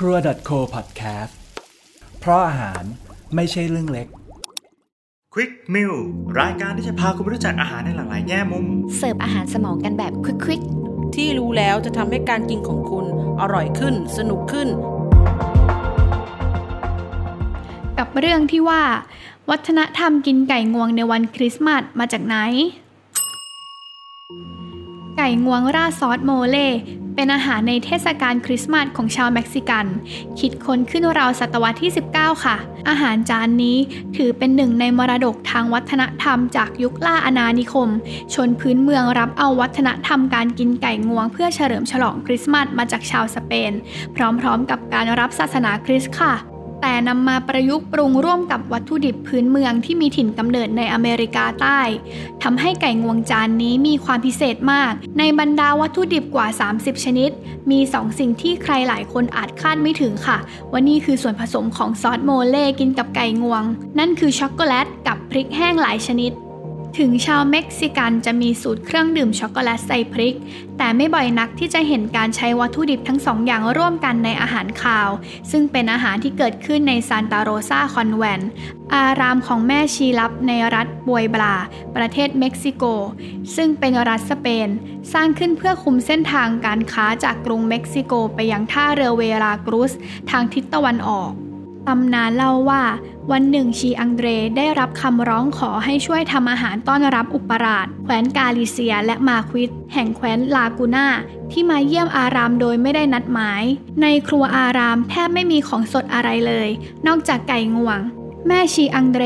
ครัว .co podcast เพราะอาหารไม่ใช่เรื่องเล็ก Quick Meal รายการที่จะพาคุณไปรู้จักอาหารในหลากหลายแง่มุม เสิร์ฟอาหารสมองกันแบบควิกที่รู้แล้วจะทำให้การกินของคุณอร่อยขึ้น สนุกขึ้น กับเรื่องที่ว่า วัฒนธรรมกินไก่งวงในวันคริสต์มาสมาจากไหน ไก่งวงราดซอสโมเล เป็นอาหารในเทศกาลคริสต์มาสของชาวเม็กซิกัน คิดค้นขึ้นราวศตวรรษที่ 19 ค่ะ อาหารจานนี้ถือเป็นหนึ่งในมรดกทางวัฒนธรรมจากยุคล่าอาณานิคม ชนพื้นเมืองรับเอาวัฒนธรรมการกินไก่งวง เพื่อเฉลิมฉลองคริสต์มาสมาจากชาวสเปน พร้อมๆกับการรับศาสนาคริสต์ค่ะ แต่นำมาประยุกต์ปรุงร่วมกับวัตถุดิบพื้นเมืองที่มีถิ่นกำเนิดในอเมริกาใต้ทำให้ไก่งวงจานนี้มีความพิเศษมาก ในบรรดาวัตถุดิบกว่า 30 ชนิด มีสองสิ่งที่ใครหลายคนอาจคาดไม่ถึงค่ะ ว่านี่คือส่วนผสมของซอสโมเล่กินกับไก่งวง นั่นคือช็อกโกแลตกับพริกแห้งหลายชนิด ถึงชาวเม็กซิกันจะมีสูตรเครื่องดื่มช็อกโกแลตใส่พริก แต่ไม่บ่อยนักที่จะเห็นการใช้วัตถุดิบทั้งสองอย่างร่วมกันในอาหารคาว ซึ่งเป็นอาหารที่เกิดขึ้นในซานตาโรซาคอนแวนต์อารามของแม่ชีลับในรัฐบวยบลา ประเทศเม็กซิโก ซึ่งเป็นรัฐสเปน สร้างขึ้นเพื่อคุมเส้นทางการค้าจากกรุงเม็กซิโกไปยังท่าเรือเวลากรุส ทางทิศตะวันออก ตำนานเล่าว่า วันหนึ่งชีอังเดรได้รับคำร้องขอให้ช่วยทำอาหารต้อนรับอุปราช แคว้นกาลิเซียและมาควิดแห่งแคว้นลากูน่าที่มาเยี่ยมอารามโดยไม่ได้นัดหมาย ในครัวอารามแทบไม่มีของสดอะไรเลย นอกจากไก่งวง แม่ชีอังเดร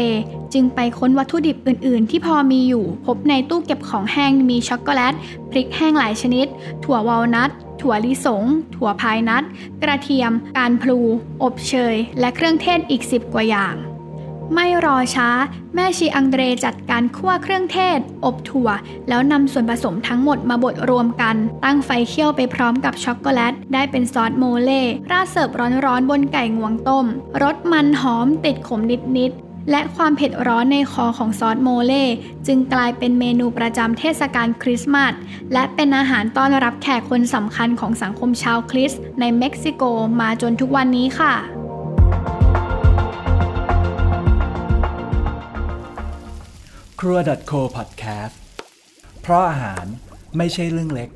จึงไปค้นวัตถุดิบอื่น ๆ ที่พอมีอยู่ พบในตู้เก็บของแห้งมีช็อกโกแลต พริกแห้งหลายชนิด ถั่ววอลนัท ถั่วลิสง ถั่วพายนัท กระเทียม การพลู อบเชย และเครื่องเทศอีกสิบกว่าอย่าง ไม่รอช้า แม่ชีอังเดรจัดการคั่วเครื่องเทศ อบถั่ว แล้วนำส่วนผสมทั้งหมดมาบดรวมกัน ตั้งไฟเคี่ยวไปพร้อมกับช็อกโกแลต ได้เป็นซอสโมเล่ราดเสิร์ฟร้อนๆบนไก่งวงต้ม รสมันหอมติดขมนิดๆ และความเผ็ดร้อนในคอของซอสโมเล่จึงกลายเป็นเมนูประจำเทศกาลคริสต์มาสและเป็นอาหารต้อนรับแขกคนสำคัญของสังคมชาวคริสต์ในเม็กซิโกมาจนทุกวันนี้ค่ะครัว .co podcast เพราะอาหารไม่ใช่เรื่องเล็ก